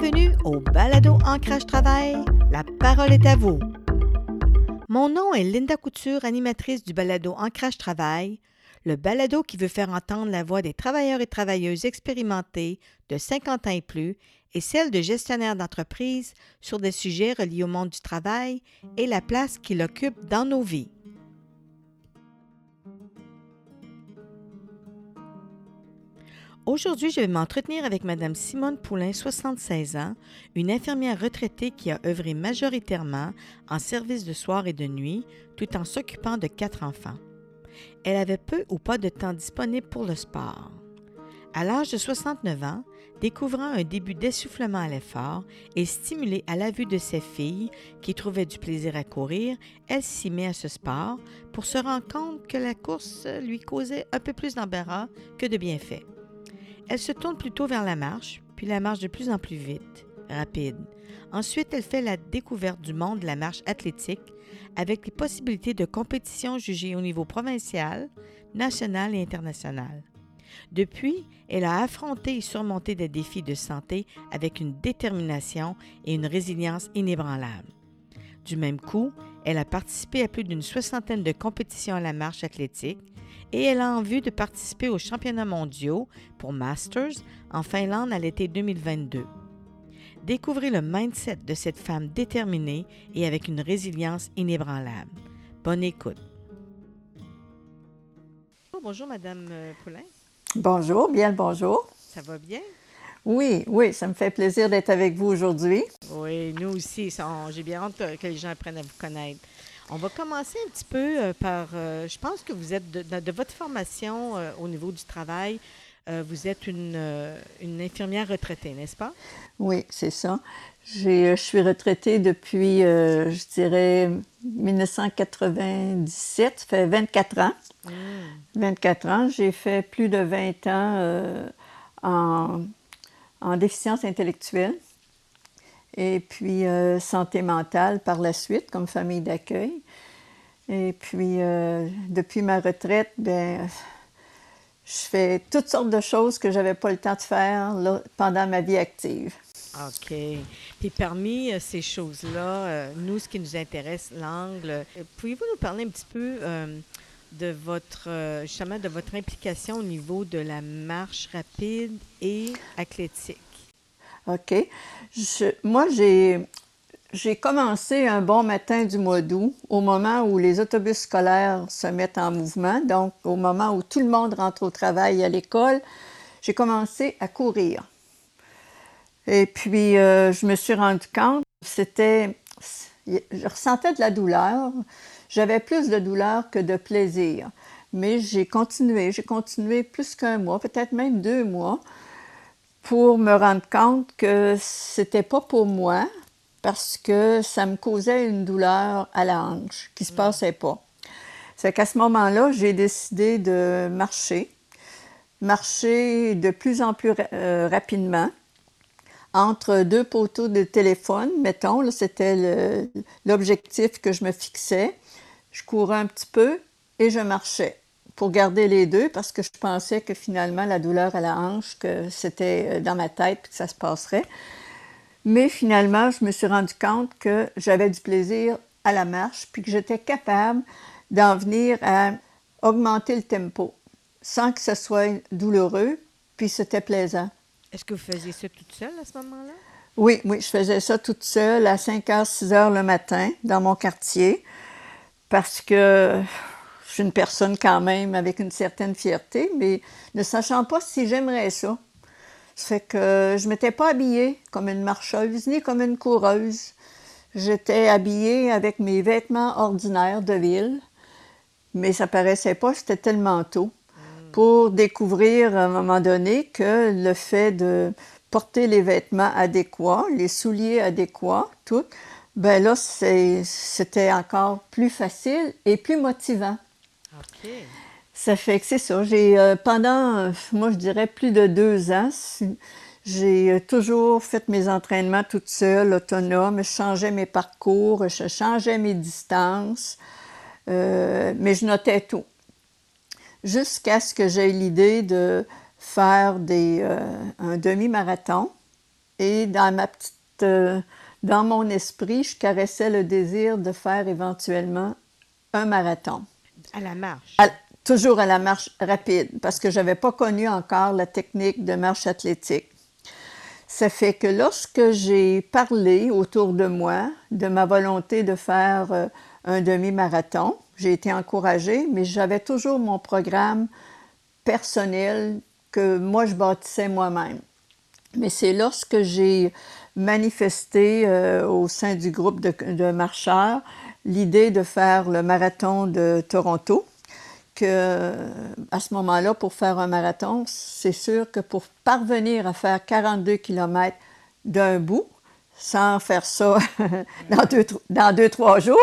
Bienvenue au Balado Ancrage Travail. La parole est à vous. Mon nom est Linda Couture, animatrice du Balado Ancrage Travail, le balado qui veut faire entendre la voix des travailleurs et travailleuses expérimentés de 50 ans et plus et celle de gestionnaires d'entreprises sur des sujets reliés au monde du travail et la place qu'il occupe dans nos vies. Aujourd'hui, je vais m'entretenir avec Mme Simone Poulain, 76 ans, une infirmière retraitée qui a œuvré majoritairement en service de soir et de nuit, tout en s'occupant de quatre enfants. Elle avait peu ou pas de temps disponible pour le sport. À l'âge de 69 ans, découvrant un début d'essoufflement à l'effort et stimulée à la vue de ses filles qui trouvaient du plaisir à courir, elle s'y met à ce sport pour se rendre compte que la course lui causait un peu plus d'embarras que de bienfaits. Elle se tourne plutôt vers la marche, puis la marche de plus en plus vite, rapide. Ensuite, elle fait la découverte du monde de la marche athlétique avec les possibilités de compétition jugées au niveau provincial, national et international. Depuis, elle a affronté et surmonté des défis de santé avec une détermination et une résilience inébranlables. Du même coup, elle a participé à plus d'une soixantaine de compétitions à la marche athlétique et elle a en vue de participer aux championnats mondiaux pour Masters en Finlande à l'été 2022. Découvrez le mindset de cette femme déterminée et avec une résilience inébranlable. Bonne écoute. Bonjour, Madame euh, Poulain. Bonjour, bien le bonjour. Ça va bien? Oui, oui, ça me fait plaisir d'être avec vous aujourd'hui. Oui, nous aussi. J'ai bien hâte que les gens apprennent à vous connaître. On va commencer un petit peu euh, par, euh, je pense que vous êtes de, votre formation euh, au niveau du travail, vous êtes une, une infirmière retraitée, n'est-ce pas? Oui, c'est ça. Je suis retraitée depuis, je dirais, 1997, ça fait 24 ans. 24 mmh. ans. J'ai fait plus de 20 ans en, en déficience intellectuelle et puis euh, santé mentale par la suite comme famille d'accueil. Et puis, euh, depuis ma retraite, ben, je fais toutes sortes de choses que je n'avais pas le temps de faire pendant ma vie active. OK. Puis parmi euh, ces choses-là, nous, ce qui nous intéresse, l'angle, pouvez-vous nous parler un petit peu de votre, justement, de votre implication au niveau de la marche rapide et athlétique? OK? moi, j'ai, commencé un bon matin du mois d'août, au moment où les autobus scolaires se mettent en mouvement, donc au moment où tout le monde rentre au travail et à l'école, j'ai commencé à courir. Et puis, euh, je me suis rendu compte, c'était, je ressentais de la douleur. J'avais plus de douleur que de plaisir. Mais j'ai continué, j'ai continué plus qu'un mois, peut-être même deux mois pour me rendre compte que c'était pas pour moi parce que ça me causait une douleur à la hanche qui se mm. passait pas. C'est qu'à ce moment-là, j'ai décidé de marcher, marcher de plus en plus euh, rapidement entre deux poteaux de téléphone, mettons, c'était l'objectif que je me fixais. Je courais un petit peu et je marchais pour garder les deux parce que je pensais que finalement la douleur à la hanche, que c'était euh, dans ma tête et que ça se passerait. Mais finalement, je me suis rendu compte que j'avais du plaisir à la marche puis que j'étais capable d'en venir à augmenter le tempo sans que ce soit douloureux, puis c'était plaisant. Est-ce que vous faisiez ça toute seule à ce moment-là? Oui, oui, je faisais ça toute seule à 5 h, 6 h le matin dans mon quartier parce que je suis une personne quand même avec une certaine fierté, mais ne sachant pas si j'aimerais ça. Ça fait que je ne m'étais pas habillée comme une marcheuse ni comme une coureuse. J'étais habillée avec mes vêtements ordinaires de ville, mais ça paraissait pas, c'était tellement tôt pour découvrir à un moment donné que le fait de porter les vêtements adéquats, les souliers adéquats, tout, ben là, c'était encore plus facile et plus motivant. Ça fait que c'est ça. Euh, pendant, moi je dirais plus de deux ans, j'ai euh, toujours fait mes entraînements toute seule, autonome. Je changeais mes parcours, je changeais mes distances, euh, mais je notais tout. Jusqu'à ce que j'aie l'idée de faire un demi-marathon. Et dans ma petite, euh, dans mon esprit, je caressais le désir de faire éventuellement un marathon. À la marche. toujours à la marche rapide, parce que je n'avais pas connu encore la technique de marche athlétique. Ça fait que lorsque j'ai parlé autour de moi de ma volonté de faire euh, un demi-marathon, j'ai été encouragée, mais j'avais toujours mon programme personnel que moi je bâtissais moi-même. Mais c'est lorsque j'ai manifesté euh, au sein du groupe de, marcheurs l'idée de faire le marathon de Toronto que à ce moment-là, pour faire un marathon, c'est sûr que pour parvenir à faire 42 km d'un bout, sans faire ça dans, deux, dans deux, trois jours,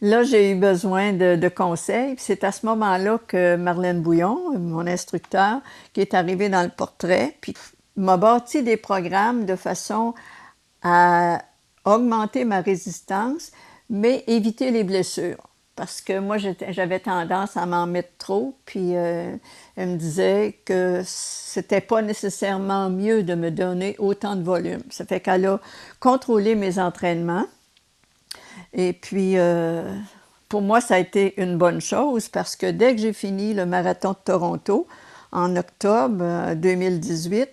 là, j'ai eu besoin de, de conseils. C'est à ce moment-là que Marlène Bouillon, mon instructeur, qui est arrivé dans le portrait, puis m'a bâti des programmes de façon à augmenter ma résistance, mais éviter les blessures. Parce que moi, j'avais tendance à m'en mettre trop, puis euh, elle me disait que c'était pas nécessairement mieux de me donner autant de volume. Ça fait qu'elle a contrôlé mes entraînements. Et puis, euh, pour moi, ça a été une bonne chose parce que dès que j'ai fini le marathon de Toronto en octobre 2018, euh,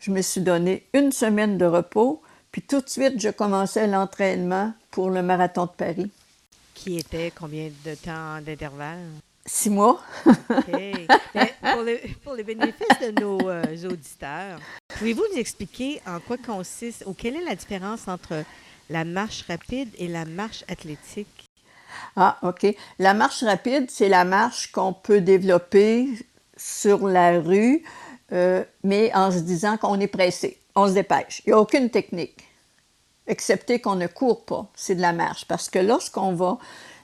je me suis donné une semaine de repos, puis tout de suite, je commençais l'entraînement pour le marathon de Paris. Qui était combien de temps d'intervalle? Six mois. OK. pour, le, pour, le, bénéfice de nos euh, auditeurs, pouvez-vous nous expliquer en quoi consiste ou quelle est la différence entre la marche rapide et la marche athlétique? Ah, OK. La marche rapide, c'est la marche qu'on peut développer sur la rue euh, mais en se disant qu'on est pressé, on se dépêche. Il n'y a aucune technique, excepté qu'on ne court pas, c'est de la marche. Parce que lorsqu'on va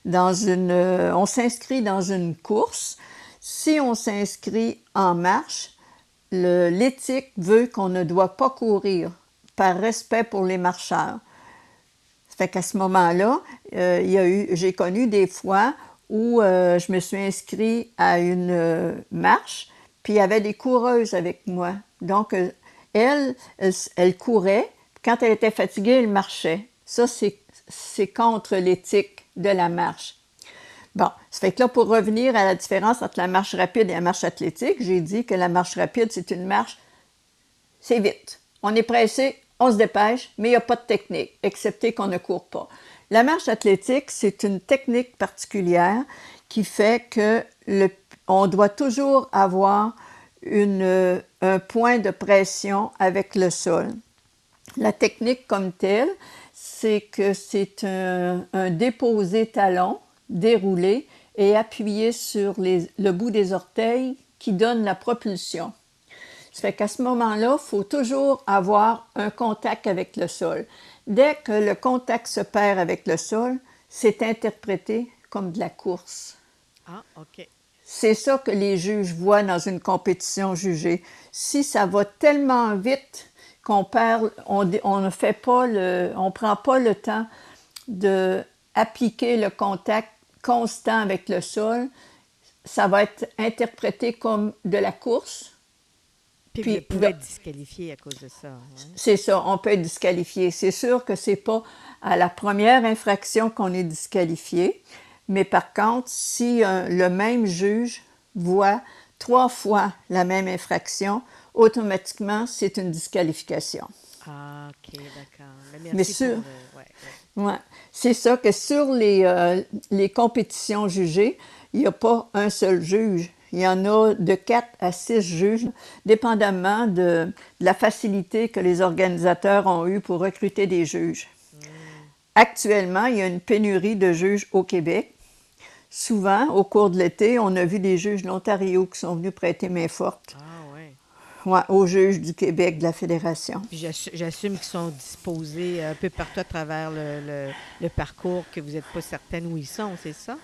dans une... Euh, on s'inscrit dans une course, si on s'inscrit en marche, l'éthique veut qu'on ne doit pas courir par respect pour les marcheurs. Ça fait qu'à ce moment-là, euh, j'ai connu des fois où je me suis inscrit à une marche, puis il y avait des coureuses avec moi. Donc, elle, elle, courait. Quand elle était fatiguée, elle marchait. Ça, c'est contre l'éthique de la marche. Bon, ça fait que là, pour revenir à la différence entre la marche rapide et la marche athlétique, j'ai dit que la marche rapide, c'est une marche, c'est vite. On est pressé, on se dépêche, mais il n'y a pas de technique, excepté qu'on ne court pas. La marche athlétique, c'est une technique particulière qui fait que on doit toujours avoir une, un point de pression avec le sol. La technique comme telle, c'est que c'est un, déposé talon déroulé et appuyé sur le bout des orteils qui donne la propulsion. Ça fait qu'à ce moment-là, il faut toujours avoir un contact avec le sol. Dès que le contact se perd avec le sol, c'est interprété comme de la course. Ah, OK. C'est ça que les juges voient dans une compétition jugée. Si ça va tellement vite qu'on perd, on, ne fait pas le, on prend pas le temps de appliquer le contact constant avec le sol, ça va être interprété comme de la course. Puis, vous pouvez être disqualifié à cause de ça. Hein? C'est ça, on peut être disqualifié. C'est sûr que c'est pas à la première infraction qu'on est disqualifié. Mais par contre, si euh, le même juge voit trois fois la même infraction, automatiquement, c'est une disqualification. Ah, OK, d'accord. Mais, sûr, ouais, c'est ça que sur les, euh, les compétitions jugées, il n'y a pas un seul juge. Il y en a de quatre à six juges, dépendamment de, la facilité que les organisateurs ont eue pour recruter des juges. Hmm. Actuellement, il y a une pénurie de juges au Québec souvent, au cours de l'été, on a vu des juges de l'Ontario qui sont venus prêter main forte. Ah, ouais. Ouais, aux juges du Québec de la Fédération. J'assume qu'ils sont disposés un peu partout à travers le, parcours, que vous n'êtes pas certaine où ils sont, c'est ça?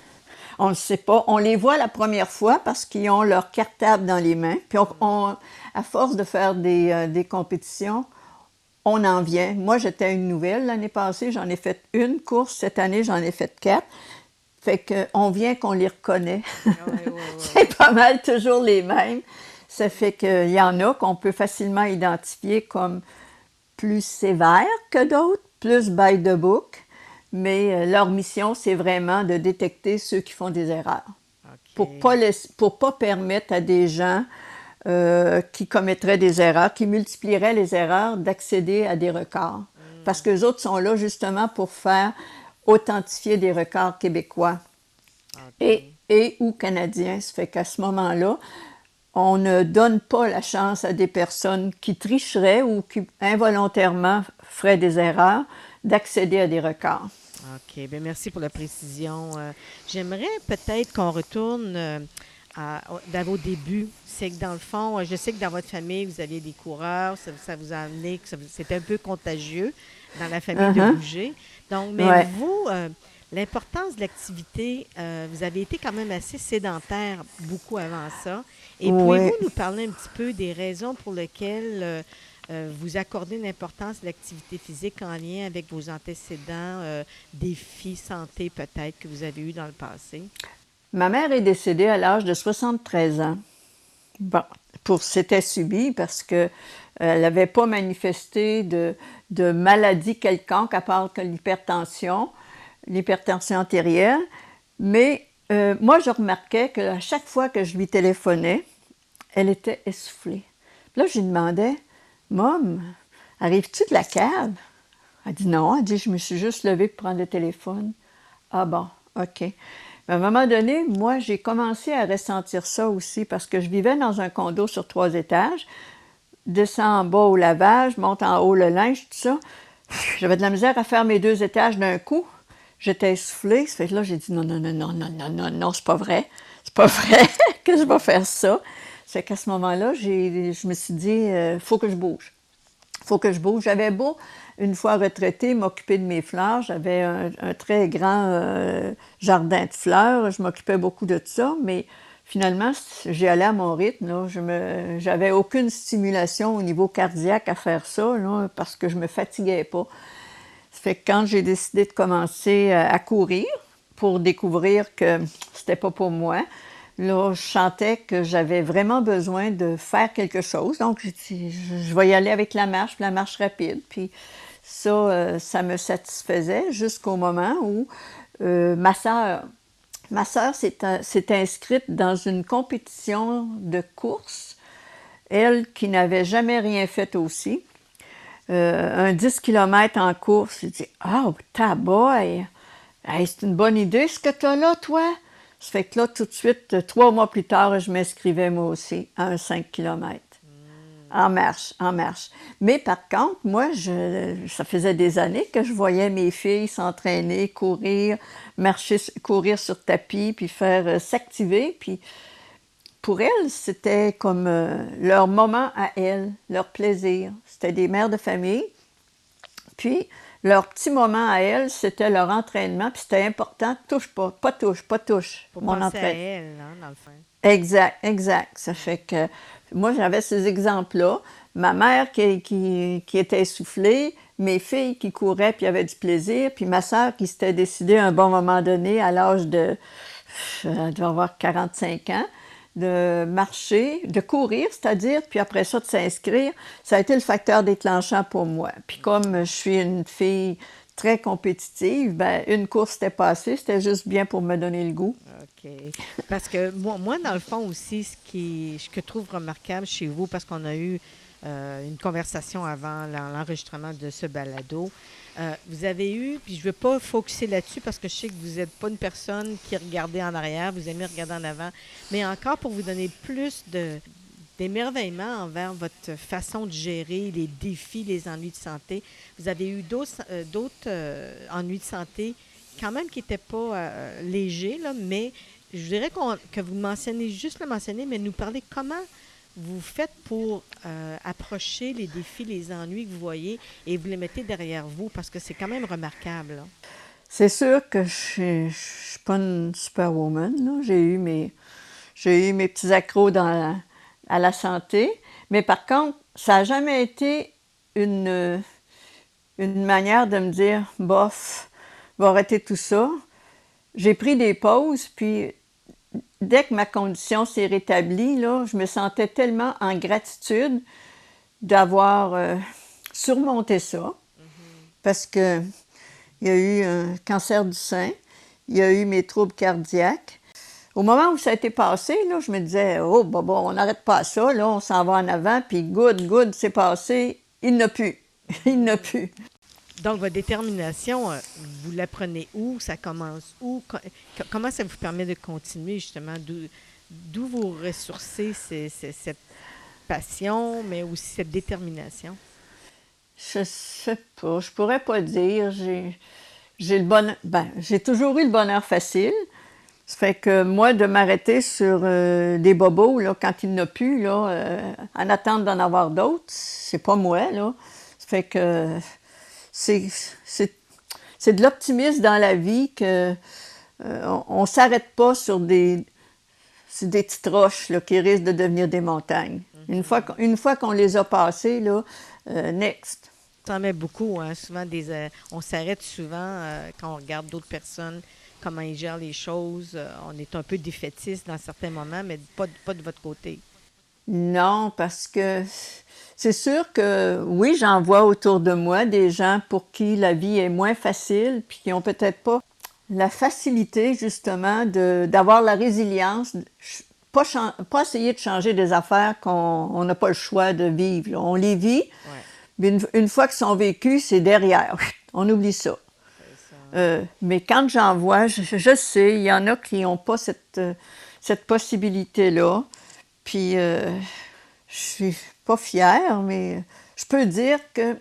On ne sait pas. On les voit la première fois parce qu'ils ont leur cartable dans les mains. Puis, on, à force de faire des, euh, des compétitions, on en vient. Moi, j'étais une nouvelle l'année passée. J'en ai fait une course. Cette année, j'en ai fait quatre. Fait qu'on vient qu'on les reconnaît. c'est pas mal toujours les mêmes. Ça fait qu'il y en a qu'on peut facilement identifier comme plus sévères que d'autres, plus by the book, mais euh, leur mission, c'est vraiment de détecter ceux qui font des erreurs. Pour ne pas, pour pas permettre à des gens euh, qui commettraient des erreurs, qui multiplieraient les erreurs, d'accéder à des records. Mm. Parce que les autres sont là justement pour faire authentifier des records québécois et, et ou canadiens. Ça fait qu'à ce moment-là, on ne donne pas la chance à des personnes qui tricheraient ou qui involontairement feraient des erreurs d'accéder à des records. OK. Bien, merci pour la précision. Euh, j'aimerais peut-être qu'on retourne euh, à, dans vos débuts. C'est que dans le fond, euh, je sais que dans votre famille, vous aviez des coureurs, ça, vous a amené, c'était un peu contagieux dans la famille de uh-huh. Donc, mais vous, l'importance de l'activité, vous avez été quand même assez sédentaire beaucoup avant ça. Et pouvez-vous nous parler un petit peu des raisons pour lesquelles euh, vous accordez une importance à l'activité physique en lien avec vos antécédents, euh, défis santé peut-être que vous avez eu dans le passé? Ma mère est décédée à l'âge de 73 ans. Bon, pour c'était subi parce que elle n'avait pas manifesté de, maladie quelconque à part que l'hypertension, l'hypertension artérielle. Mais euh, moi, je remarquais qu'à chaque fois que je lui téléphonais, elle était essoufflée. Là, je lui demandais Mom, arrives-tu de la cave? Elle dit non. Elle dit Je me suis juste levée pour prendre le téléphone. Ah bon, OK. À un moment donné, moi, j'ai commencé à ressentir ça aussi parce que je vivais dans un condo sur trois étages. Descends en bas au lavage, monte en haut le linge, tout ça. J'avais de la misère à faire mes deux étages d'un coup. J'étais essoufflée. Ça fait que là, j'ai dit non, non, non, non, non, non, non, non, c'est pas vrai. C'est pas vrai que je vais faire ça. C'est qu'à ce moment-là, je me suis dit, il euh, faut que je bouge. faut que je bouge. J'avais beau, une fois retraitée, m'occuper de mes fleurs. J'avais un, très grand euh, jardin de fleurs. Je m'occupais beaucoup de ça, mais finalement, j'ai allé à mon rythme. Je j'avais aucune stimulation au niveau cardiaque à faire ça, parce que je me fatiguais pas. Ça fait que quand j'ai décidé de commencer euh, à courir pour découvrir que c'était pas pour moi, Là, je sentais que j'avais vraiment besoin de faire quelque chose. Donc, je, je vais y aller avec la marche, la marche rapide. Puis ça, euh, ça me satisfaisait jusqu'au moment où euh, ma sœur, ma sœur s'est inscrite dans une compétition de course. Elle qui n'avait jamais rien fait aussi. Euh, un 10 km en course. J'ai dit, ah, oh, taboy! c'est une bonne idée ce que tu as là, toi. Ça fait que là, tout de suite, euh, trois mois plus tard, je m'inscrivais moi aussi à un 5 km. En marche, en marche. Mais par contre, moi, je, ça faisait des années que je voyais mes filles s'entraîner, courir, marcher, courir sur tapis, puis faire euh, s'activer. Puis pour elles, c'était comme euh, leur moment à elles, leur plaisir. C'était des mères de famille. Puis leur petit moment à elles, c'était leur entraînement, puis c'était important, touche pas, pas touche, pas touche. Pour mon entraînement. à elles, hein, dans le fond. Exact, exact. Ça fait que moi, j'avais ces exemples-là. Ma mère qui, qui, qui, était essoufflée, mes filles qui couraient puis avaient du plaisir, puis ma sœur qui s'était décidée à un bon moment donné, à l'âge de, elle doit avoir 45 ans, de marcher, de courir, c'est-à-dire, puis après ça, de s'inscrire, ça a été le facteur déclenchant pour moi. Puis comme je suis une fille très compétitive, ben une course était passée, c'était juste bien pour me donner le goût. OK. Parce que moi, moi dans le fond aussi, ce, que je trouve remarquable chez vous, parce qu'on a eu euh, une conversation avant l'enregistrement de ce balado, euh, vous avez eu, puis je ne veux pas focuser là-dessus parce que je sais que vous n'êtes pas une personne qui regardait en arrière, vous aimez regarder en avant, mais encore pour vous donner plus d'émerveillement envers votre façon de gérer les défis, les ennuis de santé. Vous avez eu d'autres, euh, euh, ennuis de santé quand même qui n'étaient pas légers, mais je dirais que vous mentionnez, juste le mentionner, mais nous parler comment vous faites pour euh, approcher les défis, les ennuis que vous voyez et vous les mettez derrière vous parce que c'est quand même remarquable. C'est sûr que je ne suis pas une superwoman. J'ai eu mes eu mes petits accros à la santé, mais par contre, ça n'a jamais été une, une manière de me dire bof, va arrêter tout ça. J'ai pris des pauses, puis dès que ma condition s'est rétablie, là, je me sentais tellement en gratitude d'avoir euh, surmonter ça parce que il y a eu un cancer du sein, il y a eu mes troubles cardiaques. Au moment où ça a été passé, là, je me disais, oh, bon, bon on n'arrête pas ça, là, on s'en va en avant, puis good, good, c'est passé, il n'a plus. il n'a plus. Donc, votre détermination, euh, vous la prenez où? Ça commence où? Comment ça vous permet de continuer, justement? D'où vous ressourcez cette passion, mais aussi cette détermination? Je sais pas. Je pourrais pas dire. J'ai, le bon, ben, j'ai toujours eu le bonheur facile. Ça fait que moi, de m'arrêter sur euh, des bobos, là, quand il n'y en a plus, là, euh, en attente d'en avoir d'autres, c'est pas moi, là. Ça fait que c'est, de l'optimisme dans la vie que euh, on, s'arrête pas sur des, des petites roches là, qui risquent de devenir des montagnes. Mm-hmm. Une fois, une fois qu'on les a passées, là, next. Ça en met beaucoup. Hein. Souvent, des, euh, on s'arrête souvent euh, quand on regarde d'autres personnes, comment ils gèrent les choses. Euh, on est un peu défaitiste dans certains moments, mais pas, pas de votre côté. Non, parce que c'est sûr que oui, j'en vois autour de moi des gens pour qui la vie est moins facile, puis qui n'ont peut-être pas la facilité justement d'avoir la résilience, pas, pas essayer de changer des affaires qu'on n'a pas le choix de vivre. On les vit, mais une, fois qu'ils sont vécus, c'est derrière. On oublie ça. Euh, mais quand j'en vois, je, sais, il y en a qui n'ont pas cette, euh, cette possibilité-là. Puis, euh, je suis pas fière, mais je peux dire que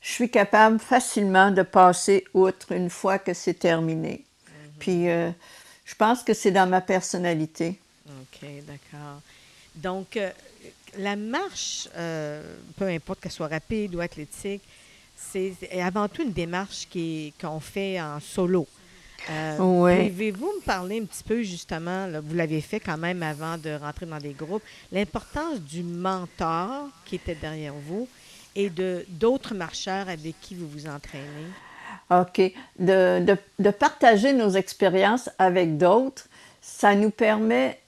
je suis capable facilement de passer outre une fois que c'est terminé. Mhm. Puis, je pense que c'est dans ma personnalité. OK, d'accord. Donc, la marche, euh, peu importe qu'elle soit rapide ou athlétique, c'est avant tout une démarche qu'on fait en solo. Euh, Pouvez-vous me parler un petit peu justement, vous l'avez fait quand même avant de rentrer dans des groupes, l'importance du mentor qui était derrière vous et de d'autres marcheurs avec qui vous vous entraînez? OK. De, de partager nos expériences avec d'autres, ça nous permet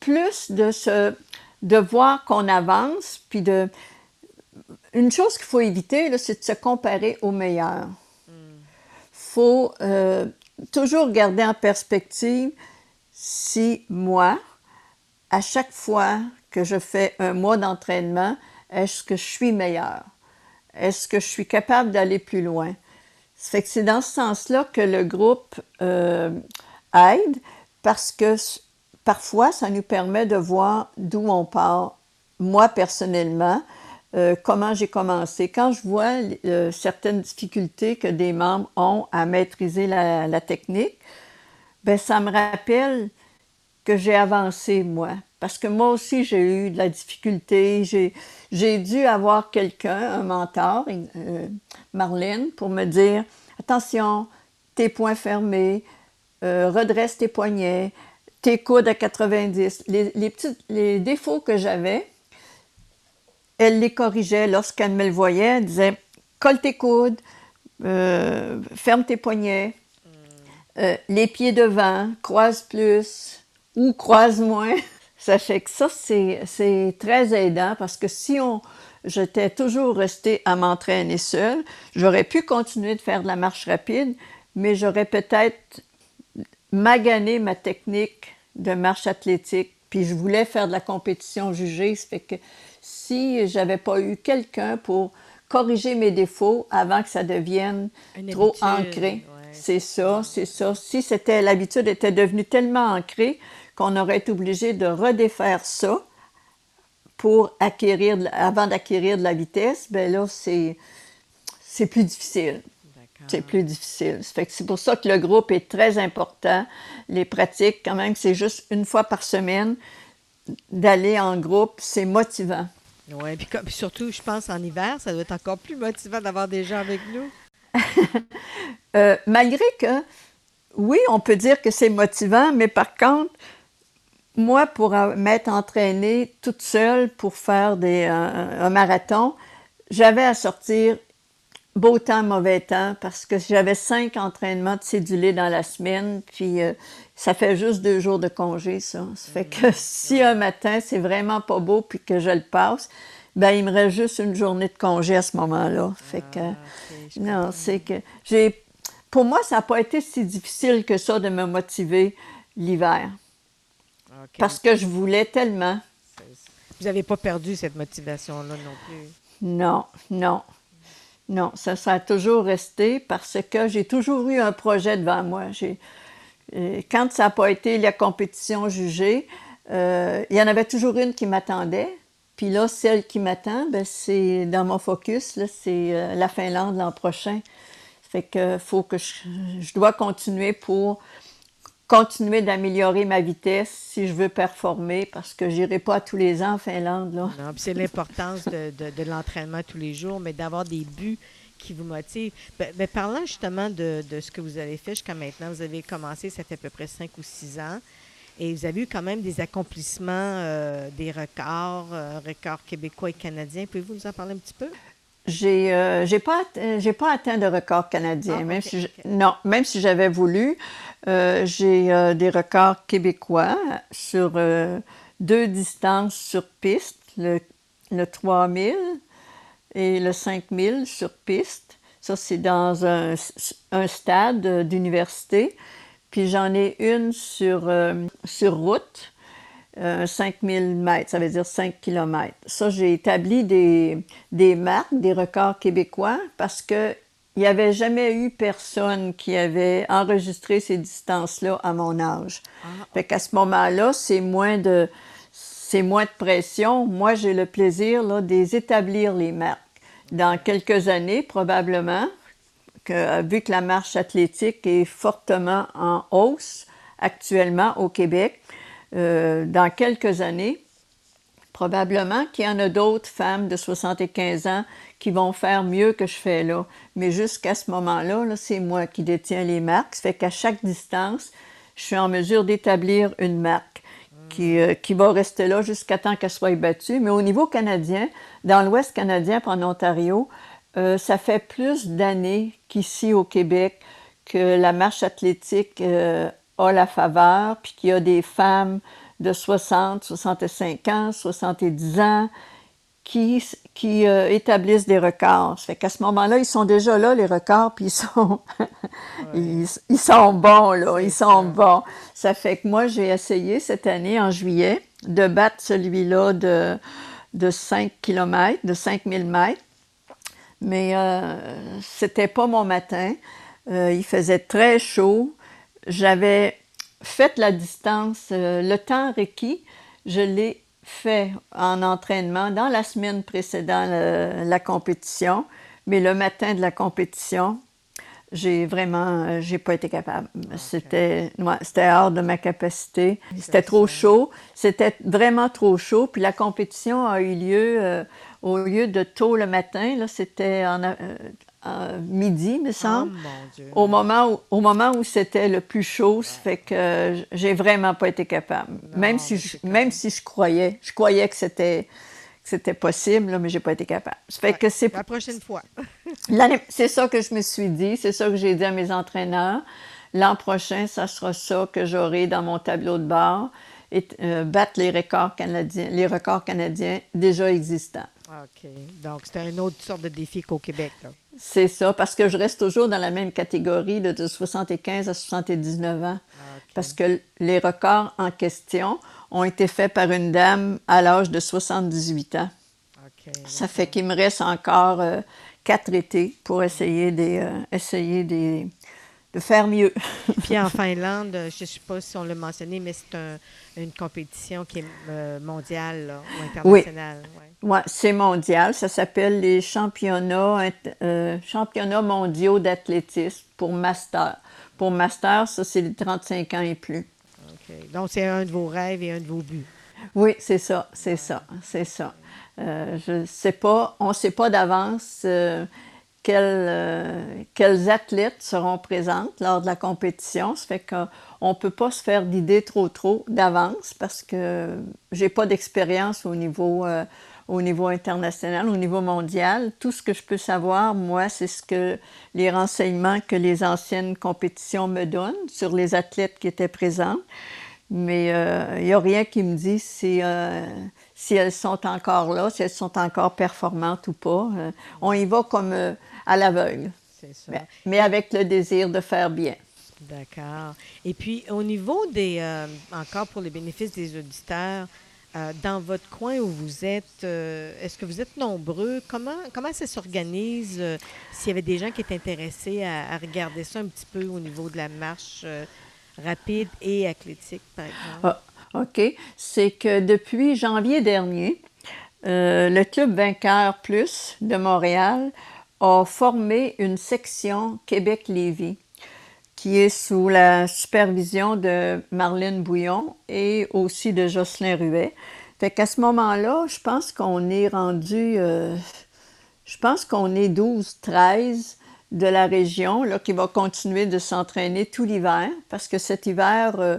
plus de se de voir qu'on avance, puis de... Une chose qu'il faut éviter, c'est de se comparer aux meilleurs. Il faut euh, toujours garder en perspective si moi, à chaque fois que je fais un mois d'entraînement, est-ce que je suis meilleur? Est-ce que je suis capable d'aller plus loin? C'est dans ce sens-là que le groupe euh, aide parce que parfois, ça nous permet de voir d'où on part. Moi, personnellement, euh, comment j'ai commencé? Quand je vois euh, certaines difficultés que des membres ont à maîtriser la, technique, ben ça me rappelle que j'ai avancé, moi. Parce que moi aussi, j'ai eu de la difficulté. J'ai dû avoir quelqu'un, un mentor, euh, Marlène, pour me dire attention, tes poings fermés, redresse tes poignets, tes coudes à 90. Les, les, petits, les défauts que j'avais, elle les corrigeait lorsqu'elle me le voyait. Elle disait colle tes coudes, euh, ferme tes poignets, euh, les pieds devant, croise plus ou croise moins. Fait que ça, c'est très aidant parce que si on, j'étais toujours restée à m'entraîner seule, j'aurais pu continuer de faire de la marche rapide, mais j'aurais peut-être magané ma technique de marche athlétique. Puis je voulais faire de la compétition jugée. Ça fait que si j'avais pas eu quelqu'un pour corriger mes défauts avant que ça devienne trop ancré. C'est ça, c'est ça. Si c'était l'habitude était devenue tellement ancrée qu'on aurait été obligé de redéfaire ça pour acquérir, avant d'acquérir de la vitesse, ben là, c'est, c'est plus difficile. C'est plus difficile. c'est pour ça que le groupe est très important. Les pratiques, quand même, c'est juste une fois par semaine d'aller en groupe, c'est motivant. Oui, puis, surtout, je pense, en hiver, ça doit être encore plus motivant d'avoir des gens avec nous. Euh, malgré que, oui, on peut dire que c'est motivant, mais par contre, moi, pour m'être entraînée toute seule pour faire des, un marathon, j'avais à sortir beau temps, mauvais temps, parce que j'avais cinq entraînements de cédulés dans la semaine, puis euh, ça fait juste deux jours de congé, ça. Ça fait que si un matin, c'est vraiment pas beau, puis que je le passe, ben il me reste juste une journée de congé à ce moment-là. Fait que, Ah, ok, je non, c'est que j'ai. Pour moi, ça n'a pas été si difficile que ça de me motiver l'hiver. Parce que je voulais tellement. Vous n'avez pas perdu cette motivation-là non plus? Non, non. Non, ça, ça a toujours resté parce que j'ai toujours eu un projet devant moi. Euh, quand ça n'a pas été la compétition jugée, euh, il y en avait toujours une qui m'attendait. Puis là, celle qui m'attend, ben, c'est dans mon focus, c'est euh, la Finlande l'an prochain. Fait que faut que je, je dois continuer pour continuer d'améliorer ma vitesse si je veux performer parce que j'irai pas tous les ans en Finlande. Là. Non, c'est l'importance de, l'entraînement tous les jours, mais d'avoir des buts qui vous motivent. Ben, ben, parlant justement de, de ce que vous avez fait jusqu'à maintenant, vous avez commencé, ça fait à peu près cinq ou six ans, et vous avez eu quand même des accomplissements, euh, des records, euh, records québécois et canadiens. Pouvez-vous nous en parler un petit peu? J'ai euh, j'ai pas atte- j'ai pas atteint de record canadien Ah, même si je- non même si j'avais voulu euh, j'ai euh, des records québécois sur euh, deux distances sur piste le, le 3000 et le 5000 sur piste. Ça c'est dans un, un stade euh, d'université. Puis j'en ai une sur euh, sur route euh, 5000 mètres, ça veut dire 5 km. Ça, j'ai établi des, des marques, des records québécois parce que il n'y avait jamais eu personne qui avait enregistré ces distances-là à mon âge. Fait qu'à ce moment-là, c'est moins de c'est moins de pression. Moi, j'ai le plaisir là, d'établir les marques. Dans quelques années, probablement, que, vu que la marche athlétique est fortement en hausse actuellement au Québec, euh, dans quelques années, probablement qu'il y en a d'autres femmes de 75 ans qui vont faire mieux que je fais là. Mais jusqu'à ce moment-là, là, c'est moi qui détiens les marques. Ça fait qu'à chaque distance, je suis en mesure d'établir une marque qui, euh, qui va rester là jusqu'à temps qu'elle soit battue. Mais au niveau canadien, dans l'Ouest canadien, puis en Ontario, euh, ça fait plus d'années qu'ici au Québec que la marche athlétique euh, a la faveur, puis qu'il y a des femmes de 60, 65 ans, 70 ans qui, qui euh, établissent des records. Ça fait qu'à ce moment-là, ils sont déjà là, les records, puis ils sont, ils, ils sont bons, là, ils sont bons. Ça fait que moi, j'ai essayé cette année, en juillet, de battre celui-là de, de 5 km, de 5000 mètres. Mais euh, c'était pas mon matin. Euh, il faisait très chaud. J'avais fait la distance, euh, le temps requis, je l'ai fait en entraînement dans la semaine précédant le- la compétition, mais le matin de la compétition, j'ai vraiment, euh, j'ai pas été capable. C'était, ouais, c'était hors de ma capacité. C'était trop chaud. C'était vraiment trop chaud. Puis la compétition a eu lieu euh, au lieu de tôt le matin. Là, c'était en, euh, en midi, me Oh semble. mon Dieu. Au moment où, au moment où c'était le plus chaud, ça fait que j'ai vraiment pas été capable. même, si je, c'est même si je croyais, je croyais que c'était que c'était possible, là, mais j'ai pas été capable. Ça fait que c'est La prochaine fois. c'est ça que je me suis dit, c'est ça que j'ai dit à mes entraîneurs. L'an prochain, ça sera ça que j'aurai dans mon tableau de bord et euh, battre les records canadiens, les records canadiens déjà existants. OK. Donc, c'était une autre sorte de défi qu'au Québec. C'est ça, parce que je reste toujours dans la même catégorie de 75 à 79 ans. Parce que les records en question ont été faits par une dame à l'âge de 78 ans. Ça fait qu'il me reste encore euh, quatre étés pour essayer, des, euh, essayer des, de faire mieux. Puis en Finlande, je ne sais pas si on l'a mentionné, mais c'est un- une compétition qui est euh, mondiale là, ou internationale. ouais. Ouais, c'est mondial. Ça s'appelle les championnats, euh, championnats mondiaux d'athlétisme pour master. Pour master, ça, c'est les 35 ans et plus. OK. Donc, c'est un de vos rêves et un de vos buts. Oui, c'est ça, c'est ça, c'est ça. Euh, je sais pas, on ne sait pas d'avance euh, quels, quels athlètes seront présentes lors de la compétition. Ça fait qu'on ne peut pas se faire d'idées trop trop d'avance parce que j'ai pas d'expérience au niveau euh, au niveau international, au niveau mondial. Tout ce que je peux savoir, moi, c'est ce que les renseignements que les anciennes compétitions me donnent sur les athlètes qui étaient présents. Mais euh, il n'y a rien qui me dit si, euh, si elles sont encore là, si elles sont encore performantes ou pas. Euh, on y va comme euh, à l'aveugle. Mais, mais avec le désir de faire bien. D'accord. Et puis, au niveau des, euh, encore pour les bénéfices des auditeurs, euh, dans votre coin où vous êtes, euh, est-ce que vous êtes nombreux? Comment, comment ça s'organise? euh, S'il y avait des gens qui étaient intéressés à, regarder ça un petit peu au niveau de la marche rapide et athlétique, par exemple? Ah, OK. C'est que depuis janvier dernier, le Club Vainqueur Plus de Montréal a formé une section Québec-Lévis qui est sous la supervision de Marlène Bouillon et aussi de Jocelyn Ruet. Fait qu'à ce moment-là, je pense qu'on est rendu, euh, je pense qu'on est 12, 13 de la région là, qui va continuer de s'entraîner tout l'hiver parce que cet hiver, euh,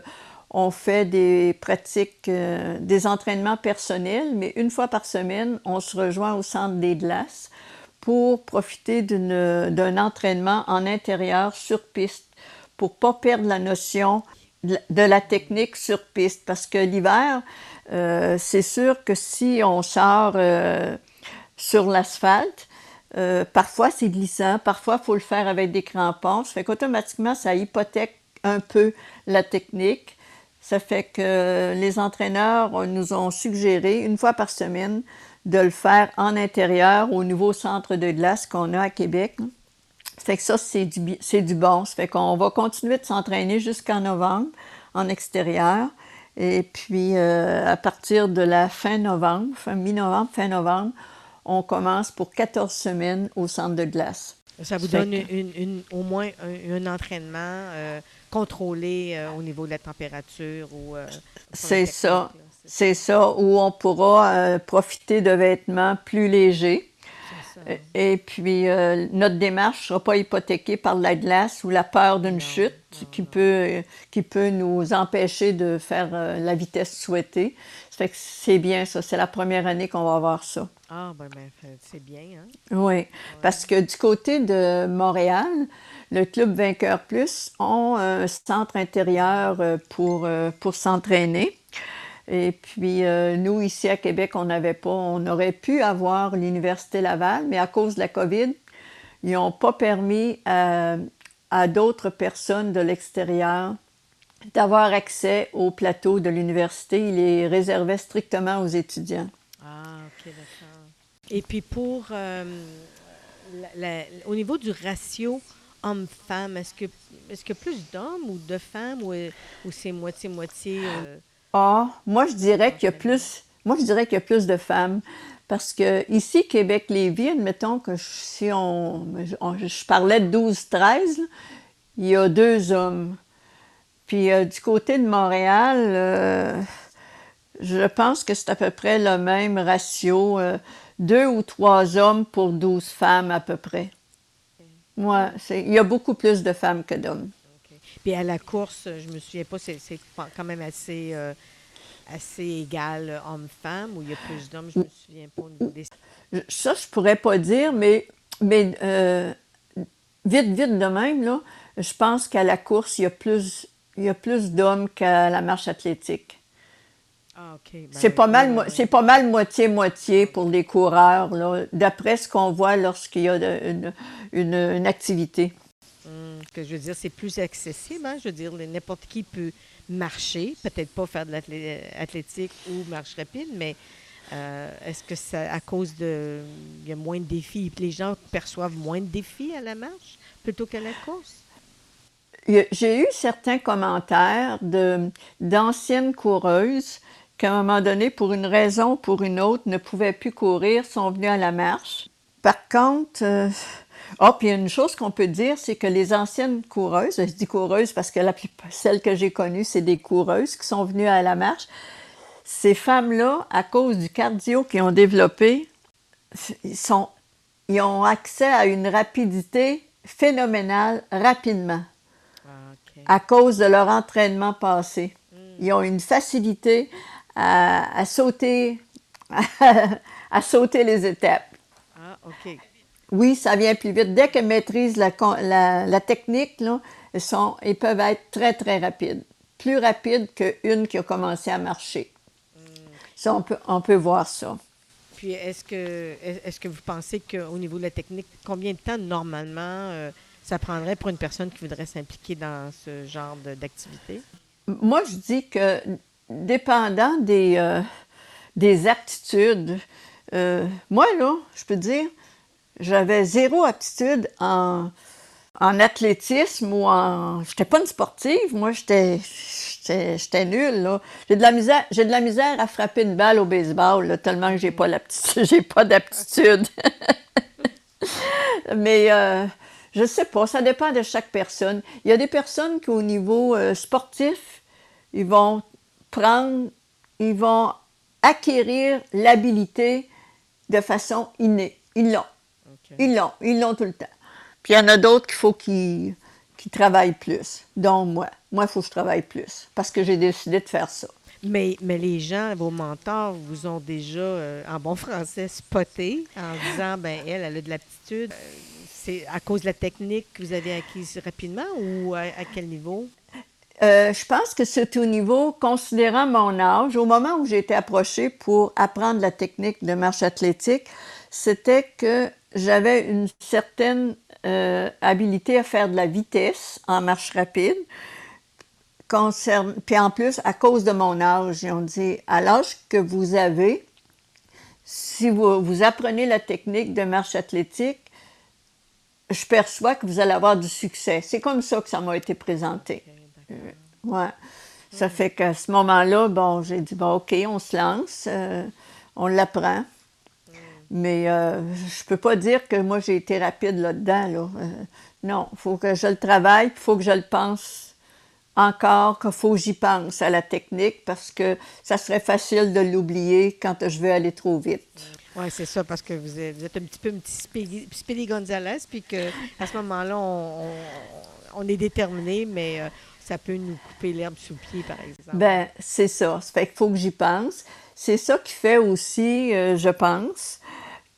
on fait des pratiques, euh, des entraînements personnels, mais une fois par semaine, on se rejoint au centre des glaces pour profiter d'un entraînement en intérieur sur piste pour pas perdre la notion de la- technique sur piste parce que l'hiver, euh, c'est sûr que si on sort euh, sur l'asphalte, euh, parfois c'est glissant, parfois il faut le faire avec des crampons. Ça fait qu'automatiquement, ça hypothèque un peu la technique. Ça fait que les entraîneurs nous ont suggéré une fois par semaine de le faire en intérieur au nouveau centre de glace qu'on a à Québec. Ça fait que ça, c'est du, du bon. Ça fait qu'on va continuer de s'entraîner jusqu'en novembre en extérieur. Et puis, euh, à partir de la fin novembre, fin mi-novembre, fin novembre, on commence pour 14 semaines au centre de glace. Ça vous donne que- une, une- au moins un, un entraînement euh, contrôlé euh, au niveau de la température ou... C'est ça. C'est ça, où on pourra profiter de vêtements plus légers. Ça. Et puis, euh, notre démarche ne sera pas hypothéquée par la glace ou la peur d'une chute qui. Peut, euh, qui peut nous empêcher de faire euh, la vitesse souhaitée. Ça fait que c'est bien ça. C'est la première année qu'on va avoir ça. Ah, ben, ben, c'est bien, hein? Oui, parce que du côté de Montréal, le Club Vainqueur Plus ont un centre intérieur euh, pour, euh, pour s'entraîner. Et puis, euh, nous, ici à Québec, on n'avait pas, on aurait pu avoir l'Université Laval, mais à cause de la COVID, ils n'ont pas permis à, à d'autres personnes de l'extérieur d'avoir accès au plateau de l'université. Il est réservé strictement aux étudiants. Ah, OK, d'accord. Et puis pour, euh, la- la- au niveau du ratio homme-femme, est-ce que, est-ce que plus d'hommes ou de femmes ou, euh, c'est moitié-moitié? euh? Ah, moi je dirais qu'il y a plus, moi je dirais qu'il y a plus de femmes parce que ici Québec-Lévis, admettons que je- si on, on- je parlais de 12-13, là, il y a deux hommes. Puis euh, du côté de Montréal, euh, je pense que c'est à peu près le même ratio, euh, deux ou trois hommes pour 12 femmes à peu près. Moi, c'est, il y a beaucoup plus de femmes que d'hommes. Puis à la course, je me souviens pas, c'est, quand même assez, euh, assez égal euh, homme-femme ou il y a plus d'hommes, je me souviens pas des... Je- Ça, je pourrais pas dire, mais, mais euh, vite, vite de même, là, je pense qu'à la course, il y a plus, il y a plus d'hommes qu'à la marche athlétique. Ah, ben c'est pas mal, oui, mo- oui. c'est pas mal moitié-moitié pour les coureurs, là, d'après ce qu'on voit lorsqu'il y a une- une activité. Hum, que je veux dire, c'est plus accessible. hein. Je veux dire, n'importe qui peut marcher, peut-être pas faire de l'athlétique ou marche rapide, mais euh, est-ce que c'est à cause de. Il y a moins de défis, les gens perçoivent moins de défis à la marche plutôt qu'à la course? J'ai eu certains commentaires d'anciennes coureuses qui, à un moment donné, pour une raison ou pour une autre, ne pouvaient plus courir, sont venues à la marche. Par contre, euh, ah, puis il y a une chose qu'on peut dire, c'est que les anciennes coureuses, je dis coureuses parce que la plupart- celles que j'ai connues, c'est des coureuses qui sont venues à la marche. Ces femmes-là, à cause du cardio qu'ils ont développé, ils, sont, ils ont accès à une rapidité phénoménale rapidement Ah, à cause de leur entraînement passé. Ils ont une facilité à, à sauter, à sauter les étapes. Ah, OK. Oui, ça vient plus vite. Dès qu'elles maîtrisent la, con- la- la technique, là, elles, sont, elles peuvent être très, très rapides. Plus rapides qu'une qui a commencé à marcher. Ça, on peut, on peut voir ça. Puis, est-ce que, est-ce que vous pensez qu'au niveau de la technique, combien de temps normalement euh, ça prendrait pour une personne qui voudrait s'impliquer dans ce genre d'activité? Moi, je dis que dépendant des, euh, des aptitudes, euh, moi, là, je peux dire, j'avais zéro aptitude en, en athlétisme ou en. J'étais pas une sportive, moi, j'étais. Nulle, là. J'ai de, la misère, j'ai de la misère à frapper une balle au baseball, tellement que j'ai pas j'ai pas d'aptitude. Mais euh, je sais pas, ça dépend de chaque personne. Il y a des personnes qui, au niveau euh, sportif, ils vont prendre, ils vont acquérir l'habilité de façon innée. Ils l'ont. Ils l'ont. Ils l'ont tout le temps. Puis il y en a d'autres qu'il faut qu'ils travaillent plus, dont moi. Moi, il faut que je travaille plus parce que j'ai décidé de faire ça. Mais, mais les gens, vos mentors, vous ont déjà, euh, en bon français, spoté en disant, ben elle, elle a de l'aptitude. Euh, c'est à cause de la technique que vous avez acquise rapidement ou à, quel niveau? Euh, je pense que c'est au niveau, considérant mon âge, au moment où j'ai été approchée pour apprendre la technique de marche athlétique, c'était que j'avais une certaine euh, habilité à faire de la vitesse en marche rapide. puis en plus, à cause de mon âge, ils ont dit, à l'âge que vous avez, si vous, vous, apprenez la technique de marche athlétique, je perçois que vous allez avoir du succès. C'est comme ça que ça m'a été présenté. Euh, ouais. Ça fait qu'à ce moment-là, bon, j'ai dit, bon, OK, on se lance, euh, on l'apprend. Mais euh, je peux pas dire que moi, j'ai été rapide là-dedans. Là. Euh, non, il faut que je le travaille, il faut que je le pense encore, qu'il faut que j'y pense à la technique parce que ça serait facile de l'oublier quand je veux aller trop vite. Oui, c'est ça, parce que vous êtes, un petit peu un petit Speedy, Gonzalez, puis qu'à ce moment-là, on, est déterminé, mais euh, ça peut nous couper l'herbe sous le pied, par exemple. Ben c'est ça. Ça fait qu'il faut que j'y pense. C'est ça qui fait aussi, je pense,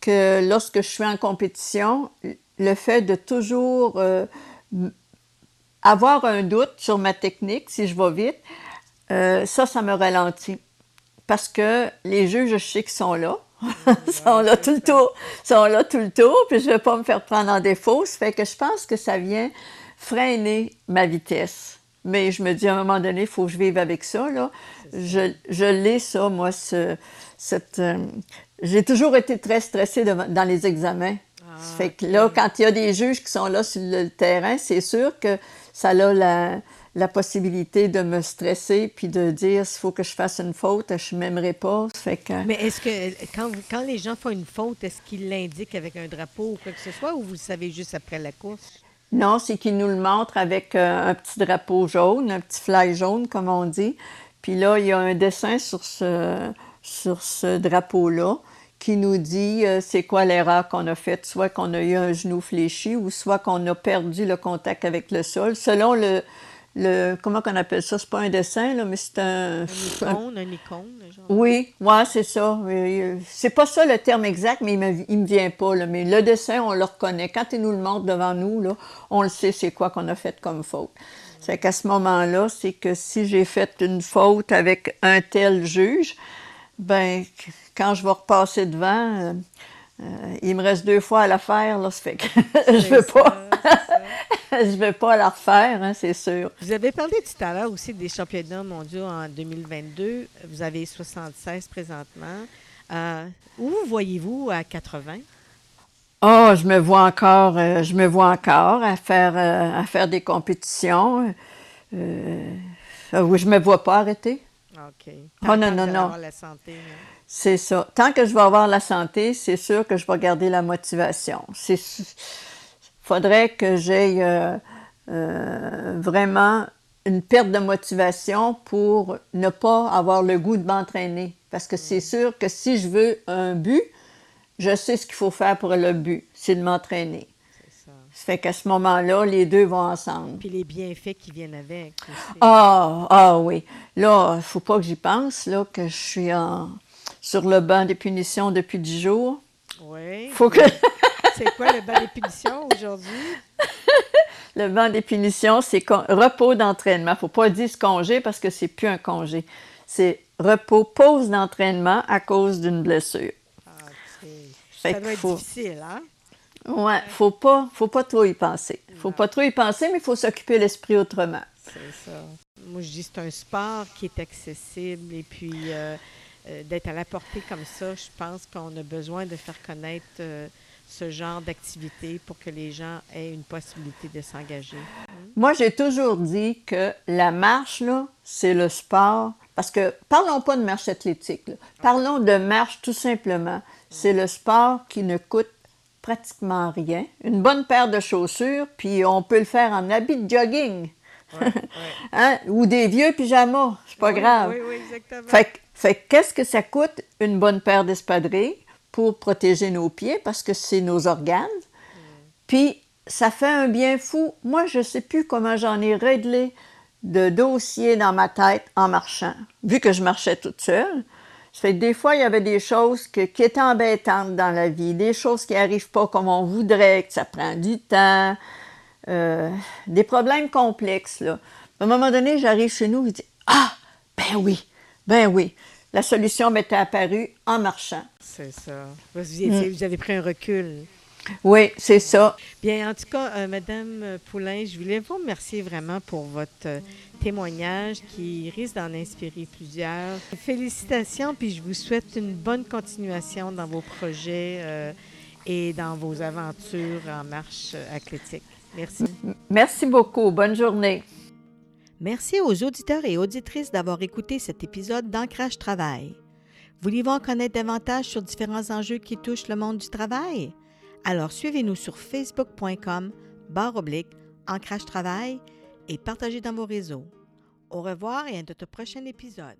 que lorsque je suis en compétition, le fait de toujours euh, avoir un doute sur ma technique, si je vais vite, euh, ça, ça me ralentit. Parce que les juges, je sais qu'ils sont là. sont là tout le tour. sont là tout le tour, puis je ne vais pas me faire prendre en défaut. Ça fait que je pense que ça vient freiner ma vitesse. Mais je me dis, à un moment donné, il faut que je vive avec ça. Là. Je, je l'ai, ça, moi, ce, cette, euh, j'ai toujours été très stressée dans les examens. Ah, fait que là, quand il y a des juges qui sont là sur le terrain, c'est sûr que ça a la, la, possibilité de me stresser puis de dire s'il faut que je fasse une faute, je ne m'aimerais pas. Fait que... Mais est-ce que quand, quand les gens font une faute, est-ce qu'ils l'indiquent avec un drapeau ou quoi que ce soit ou vous le savez juste après la course? Non, c'est qu'ils nous le montrent avec euh, un petit drapeau jaune, un petit fly jaune, comme on dit. Puis là, il y a un dessin sur ce, sur ce drapeau-là qui nous dit euh, c'est quoi l'erreur qu'on a faite, soit qu'on a eu un genou fléchi ou soit qu'on a perdu le contact avec le sol, selon le, le comment qu'on appelle ça, c'est pas un dessin, là, mais c'est un... Un icône, un, icône, genre. Oui, ouais, c'est ça. C'est pas ça le terme exact, mais il me, me vient pas, là. Mais le dessin, on le reconnaît. Quand il nous le montre devant nous, là, on le sait c'est quoi qu'on a fait comme faute. C'est qu'à ce moment-là, c'est que si j'ai fait une faute avec un tel juge, ben quand je vais repasser devant, euh, euh, il me reste deux fois à la faire, là, ça fait que je veux pas. je veux pas la refaire, hein, c'est sûr. Vous avez parlé tout à l'heure aussi des championnats mondiaux en 2022. Vous avez 76 présentement. Euh, où vous à 80? Oh, je me vois encore, euh, je me vois encore à faire, à faire des compétitions. où je me vois pas arrêter. OK. oh non, non, non. C'est ça. Tant que je vais avoir la santé, c'est sûr que je vais garder la motivation. Il faudrait que j'aie euh, euh, vraiment une perte de motivation pour ne pas avoir le goût de m'entraîner. Parce que c'est sûr que si je veux un but, je sais ce qu'il faut faire pour le but, c'est de m'entraîner. Ça. fait qu'à ce moment-là, les deux vont ensemble. Puis les bienfaits qui viennent avec. Ah, ah oui. Là, il ne faut pas que j'y pense, là, que je suis en, sur le banc des punitions depuis dix jours. Oui. Faut que... c'est quoi le banc des punitions aujourd'hui? le banc des punitions, c'est repos d'entraînement. Il ne faut pas dire ce congé parce que c'est plus un congé. C'est repos, pause d'entraînement à cause d'une blessure. Ah, Fait ça doit être faut- difficile, hein? Ouais, faut pas, faut pas trop y penser. Faut pas trop y penser, mais il faut s'occuper l'esprit autrement. C'est ça. Moi, je dis c'est un sport qui est accessible et puis euh, euh, d'être à la portée comme ça, je pense qu'on a besoin de faire connaître euh, ce genre d'activité pour que les gens aient une possibilité de s'engager. Moi, j'ai toujours dit que la marche, là, c'est le sport. Parce que parlons pas de marche athlétique. là. Parlons de marche tout simplement. C'est le sport qui ne coûte pratiquement rien. Une bonne paire de chaussures, puis on peut le faire en habit de jogging. Hein? Ou des vieux pyjamas, c'est pas Oui, grave. Oui, oui, exactement. Fait, que- fait que qu'est-ce que ça coûte une bonne paire d'espadrilles pour protéger nos pieds parce que c'est nos organes? Puis ça fait un bien fou. Moi, je ne sais plus comment j'en ai réglé de dossiers dans ma tête en marchant, vu que je marchais toute seule. Ça fait que des fois, il y avait des choses que- qui étaient embêtantes dans la vie, des choses qui n'arrivent pas comme on voudrait, que ça prend du temps, euh, des problèmes complexes. Là. À un moment donné, j'arrive chez nous et je dis Ah, ben oui, ben oui. La solution m'était apparue en marchant. C'est ça. Vous, étiez- vous avez pris un recul. Oui, c'est ça. Bien, en tout cas, euh, Madame Poulain, je voulais vous remercier vraiment pour votre euh, témoignage qui risque d'en inspirer plusieurs. Félicitations, puis je vous souhaite une bonne continuation dans vos projets euh, et dans vos aventures en marche athlétique. Merci. Merci beaucoup. Bonne journée. Merci aux auditeurs et auditrices d'avoir écouté cet épisode d'Ancrage Travail. Voulez-vous en connaître davantage sur différents enjeux qui touchent le monde du travail? Alors suivez-nous sur facebook.com barre oblique Ancrage Travail et partagez dans vos réseaux. Au revoir et à notre prochain épisode.